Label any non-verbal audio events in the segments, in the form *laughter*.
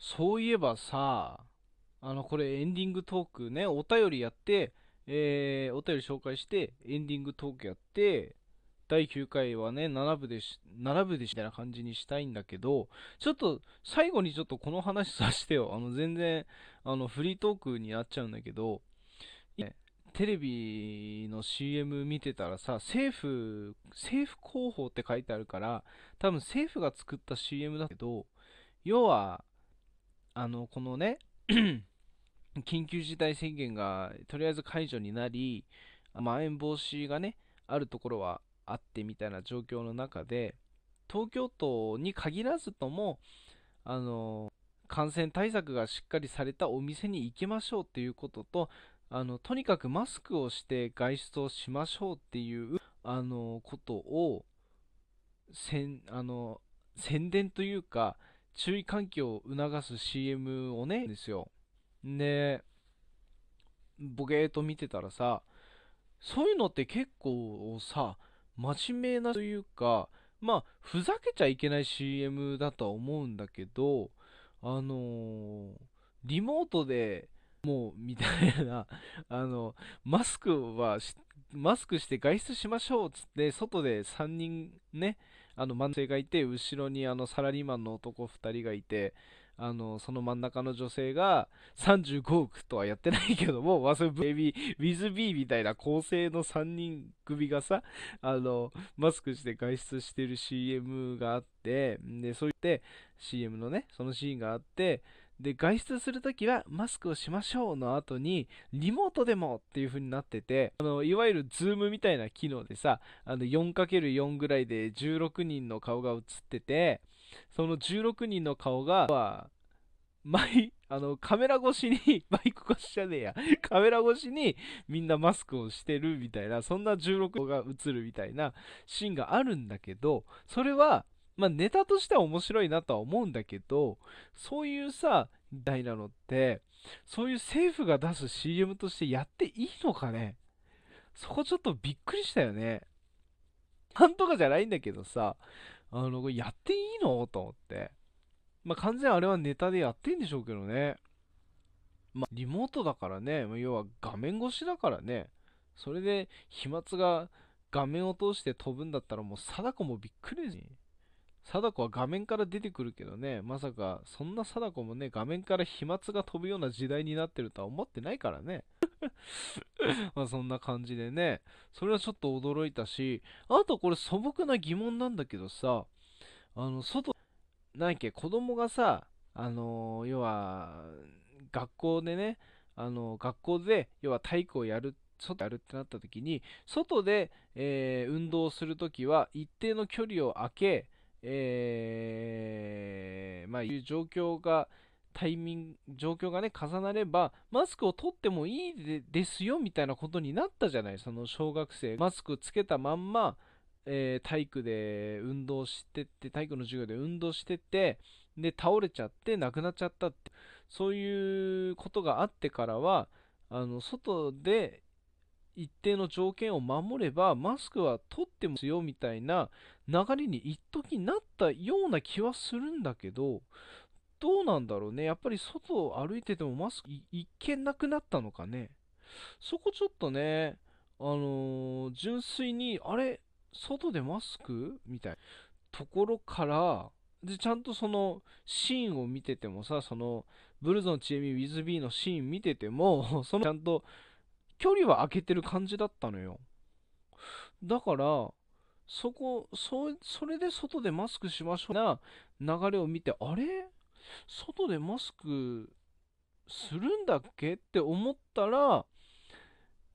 そういえばさ、あの、これエンディングトークね、お便りやって、えー、お便り紹介して、エンディングトークやって、第9回はね、7部でし、7部でし、みたいな感じにしたいんだけど、ちょっと、最後にちょっとこの話させてよ。あの、全然、あの、フリートークになっちゃうんだけど、テレビの CM 見てたらさ、政府、政府広報って書いてあるから、多分政府が作った CM だけど、要は、あの、このね、*clears throat* 緊急事態宣言がとりあえず解除になり、まん延防止がね、あるところはあってみたいな状況の中で、東京都に限らずとも、あの、感染対策がしっかりされたお店に行きましょうっていうことと、あの、とにかくマスクをして外出をしましょうっていう、あの、ことを、せん、あの、宣伝というか、注意喚起を促す CM をね、ですよ。で、ボケーと見てたらさ、そういうのって結構さ、真面目なというか、まあ、ふざけちゃいけない CM だとは思うんだけど、あのー、リモートでもう、みたいな、*laughs* あの、マスクはマスクして外出しましょうっつって、外で3人ね、あの、男性がいて、後ろにあの、サラリーマンの男2人がいて、あの、その真ん中の女性が35億とはやってないけども、まあ、それベビー、 with B みたいな構成の3人組がさ、あの、マスクして外出してる CM があって、で、そう言って CM のね、そのシーンがあって、で、外出するときはマスクをしましょうの後に、リモートでもっていう風になってて、あの、いわゆる Zoom みたいな機能でさ、あの、4×4 ぐらいで16人の顔が映ってて、その16人の顔が、マイ、あの、カメラ越しに、*laughs* マイク越しじゃねえや、カメラ越しにみんなマスクをしてるみたいな、そんな16が映るみたいなシーンがあるんだけど、それは、まあ、ネタとしては面白いなとは思うんだけど、そういうさ、みたいなのって、そういう政府が出す CM としてやっていいのかね？そこちょっとびっくりしたよね。なんとかじゃないんだけどさ、あの、やっていいのと思って。まあ、完全あれはネタでやってんでしょうけどね。まあ、リモートだからね、要は画面越しだからね。それで飛沫が画面を通して飛ぶんだったらもう貞子もびっくりです貞子は画面から出てくるけどね、まさか、そんな貞子もね、画面から飛沫が飛ぶような時代になってるとは思ってないからね。*laughs* まあそんな感じでね、それはちょっと驚いたし、あとこれ素朴な疑問なんだけどさ、あの、外、何やっけ、子供がさ、あの要は、学校でね、あの学校で、要は体育をやる外やるってなった時に、外で、えー、運動するときは一定の距離を空け、えー、まあ、いう状況が、タイミング、状況がね、重なれば、マスクを取ってもいいですよ、みたいなことになったじゃない。その小学生、マスクつけたまんま、えー、体育で運動してって、体育の授業で運動してて、で、倒れちゃって、亡くなっちゃったって、そういうことがあってからは、あの、外で一定の条件を守れば、マスクは取ってもよみたいな流れに一時なったような気はするんだけど、どうなんだろうね。やっぱり外を歩いててもマスクいけなくなったのかね。そこちょっとね、あのー、純粋に、あれ、外でマスク？みたいなところから、で、ちゃんとそのシーンを見ててもさ、その、ブルゾンチエミウィズビーのシーン見てても、*laughs* そのちゃんと距離は空けてる感じだったのよ。だから、そこ、そ、それで外でマスクしましょうな流れを見て、あれ？外でマスクするんだっけ？って思ったら、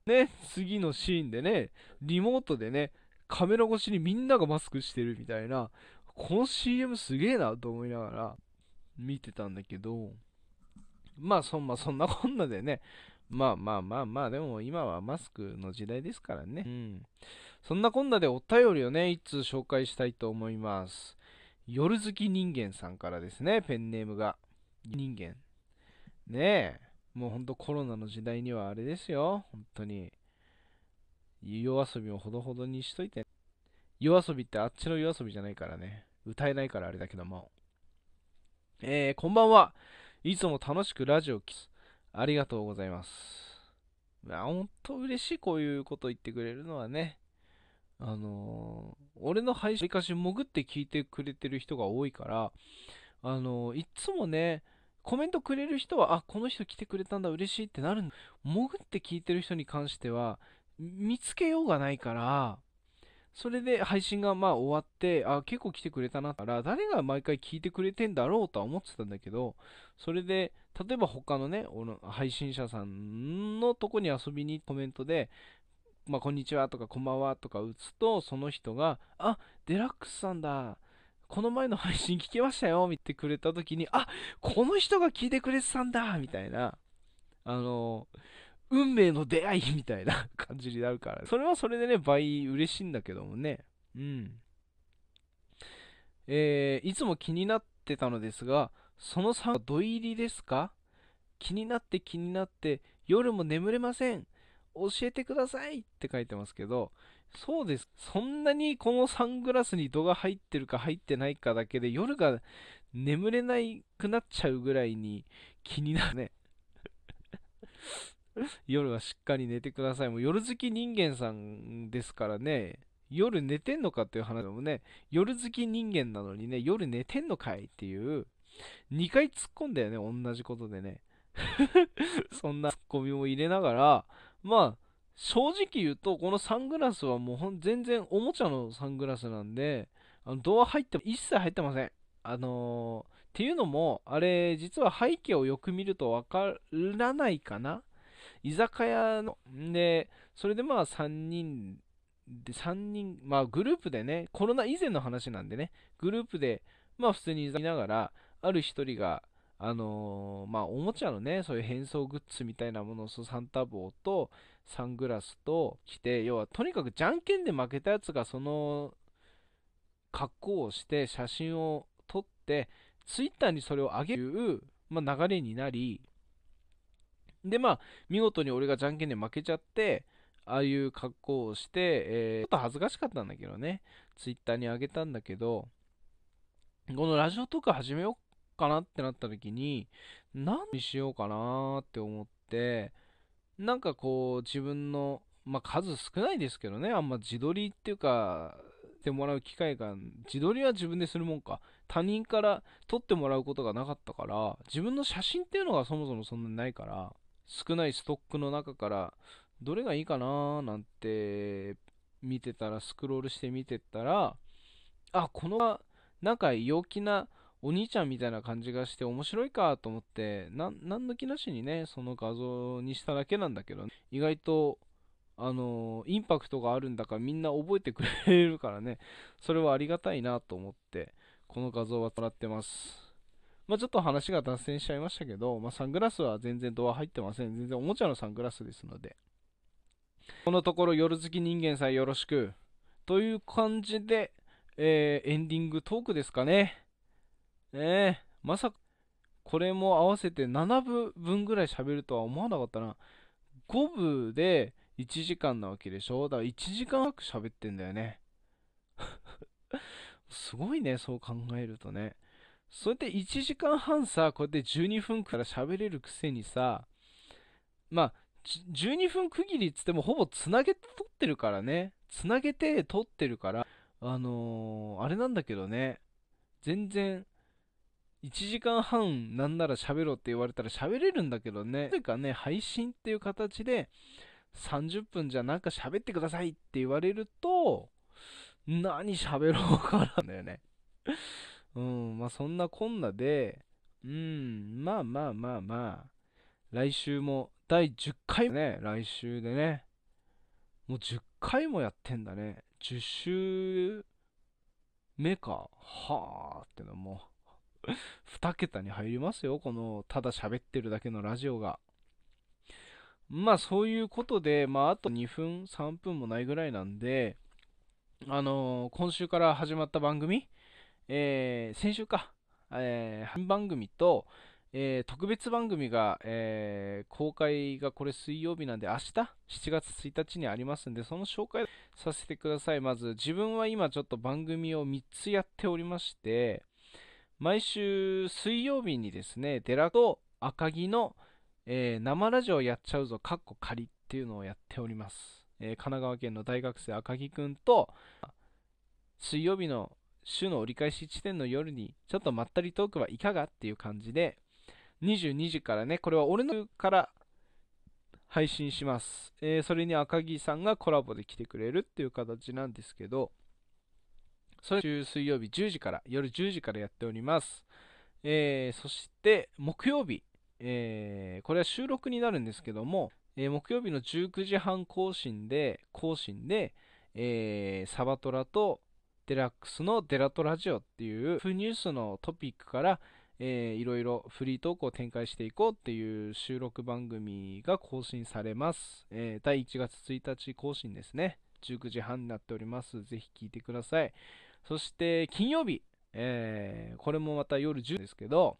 ね、次のシーンでね、リモートでね、カメラ越しにみんながマスクしてるみたいな、この CM すげえなと思いながら見てたんだけど、まあそんな、そんなこんなでね、まあまあまあまあ、でも今はマスクの時代ですからね。うん。そんなこんなでお便りをね、一通紹介したいと思います。夜好き人間さんからですね、ペンネームが。人間。ねえ。もうほんとコロナの時代にはあれですよ。本当に。夜遊びをほどほどにしといて。夜遊びってあっちの夜遊びじゃないからね。歌えないからあれだけども。えー、こんばんは。いつも楽しくラジオ聞きありがとうございます。いや、ほんと嬉しい、こういうこと言ってくれるのはね。あのー、俺の配信かし潜って聞いてくれてる人が多いから、あのー、いつもね、コメントくれる人は、あ、この人来てくれたんだ、嬉しいってなるんだ。潜って聞いてる人に関しては、見つけようがないから、それで配信がまあ終わって、あ、結構来てくれたなから、誰が毎回聞いてくれてんだろうとは思ってたんだけど、それで、例えば他のね、配信者さんのとこに遊びにコメントで、まあ、こんにちはとか、こんばんはとか打つと、その人が、あ、デラックスさんだ。この前の配信聞きましたよ、見てくれた時に、あ、この人が聞いてくれてたんだ。みたいな、あの、運命の出会いみたいな感じになるから、*laughs* それはそれでね、倍嬉しいんだけどもね。うん。えー、いつも気になってたのですが、その3は土入りですか？気になって気になって、夜も眠れません。教えてくださいって書いてますけど、そうです。そんなにこのサングラスに度が入ってるか入ってないかだけで夜が眠れなくなっちゃうぐらいに気になるね。*laughs* 夜はしっかり寝てください。もう夜好き人間さんですからね。夜寝てんのかっていう話でもね、夜好き人間なのにね、夜寝てんのかいっていう、2回突っ込んだよね、同じことでね。*laughs* そんなツッコミも入れながら、まあ、正直言うと、このサングラスはもう全然おもちゃのサングラスなんで、あのドア入っても一切入ってません。あのー、っていうのも、あれ、実は背景をよく見るとわからないかな居酒屋の、で、それでまあ3人で、3人、まあグループでね、コロナ以前の話なんでね、グループで、まあ普通に居酒屋ながら、ある一人が、あのー、まあおもちゃのね、そういう変装グッズみたいなものをサンタ帽とサングラスと着て、要はとにかくじゃんけんで負けたやつがその格好をして写真を撮って、ツイッターにそれを上げる、まあ、流れになり、で、まあ、見事に俺がじゃんけんで負けちゃって、ああいう格好をして、えー、ちょっと恥ずかしかったんだけどね、ツイッターに上げたんだけど、このラジオとか始めようかなってなった時に、何にしようかなって思って、なんかこう、自分の、まあ、数少ないですけどね、あんま自撮りっていうか、てもらう機会が、自撮りは自分でするもんか。他人から撮ってもらうことがなかったから、自分の写真っていうのがそもそもそんなにないから、少ないストックの中からどれがいいかななんて見てたらスクロールして見てたらあこのなんか陽気なお兄ちゃんみたいな感じがして面白いかと思って何の気なしにねその画像にしただけなんだけど、ね。意外とあのインパクトがあるんだからみんな覚えてくれるからね。それはありがたいなと思ってこの画像はもらってます。まあ、ちょっと話が脱線しちゃいましたけど、まあ、サングラスは全然ドア入ってません。全然おもちゃのサングラスですので。このところ夜好き人間さんよろしく。という感じで、えー、エンディングトークですかね。えー、まさか、これも合わせて7部分ぐらい喋るとは思わなかったな。5部で1時間なわけでしょだから1時間く喋ってんだよね。*laughs* すごいね、そう考えるとね。それで1時間半さ、こうやって12分から喋れるくせにさ、まあ、12分区切りっつってもほぼつなげて撮ってるからね。つなげて撮ってるから、あのー、あれなんだけどね、全然、1時間半なんなら喋ろうって言われたら喋れるんだけどね。というかね、配信っていう形で30分じゃなんか喋ってくださいって言われると、何喋ろうかなんだよね。うん、まあそんなこんなで、うん、まあまあまあまあ、来週も第10回ね、来週でね、もう10回もやってんだね。10週目か。はあってのも2桁に入りますよ、このただ喋ってるだけのラジオが。まあそういうことで、まああと2分、3分もないぐらいなんで、あのー、今週から始まった番組、えー、先週か、えー、番組と、えー、特別番組が、えー、公開がこれ水曜日なんで明日？7月1日にありますんでその紹介させてください。まず自分は今ちょっと番組を3つやっておりまして毎週水曜日にですね、寺と赤城の、えー、生ラジオやっちゃうぞ、かっこ仮っていうのをやっております。え、神奈川県の大学生赤木くんと、水曜日の週の折り返し地点の夜に、ちょっとまったりトークはいかが？っていう感じで、22時からね、これは俺のから配信します。えー、それに赤木さんがコラボで来てくれるっていう形なんですけど、それ週水曜日10時から、夜10時からやっております。えー、そして木曜日、えー、これは収録になるんですけども、えー、木曜日の19時半更新で、更新で、えー、サバトラとデラックスのデラトラジオっていうフニュースのトピックから、えー、いろいろフリートークを展開していこうっていう収録番組が更新されます。えー、第1月1日更新ですね。19時半になっております。ぜひ聞いてください。そして金曜日、えー、これもまた夜10ですけど、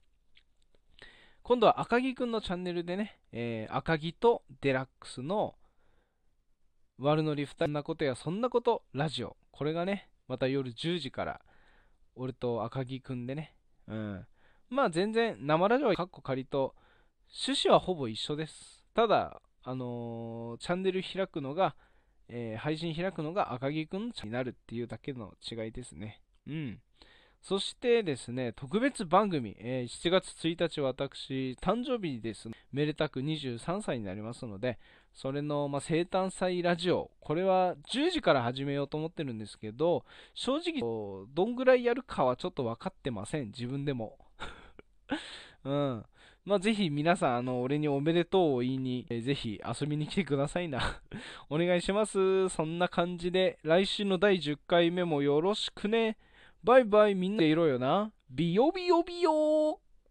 今度は赤木くんのチャンネルでね、えー、赤木とデラックスの悪ノリ2人なことやそんなことラジオ。これがね、また夜10時から俺と赤木くんでね、うん。まあ全然生ラジオはカッコ仮と趣旨はほぼ一緒です。ただ、あのー、チャンネル開くのがえー、配信開くのが赤木くんになるっていうだけの違いですね。うん。そしてですね、特別番組、えー、7月1日私、誕生日です、ね。めでたく23歳になりますので、それの、まあ、生誕祭ラジオ、これは10時から始めようと思ってるんですけど、正直、どんぐらいやるかはちょっと分かってません、自分でも。*laughs* うん。まあ、ぜひ皆さん、あの、俺におめでとうを言いに、えー、ぜひ遊びに来てくださいな *laughs* お願いします。そんな感じで、来週の第10回目もよろしくね。バイバイ、みんなでいろよな。ビヨビヨビヨ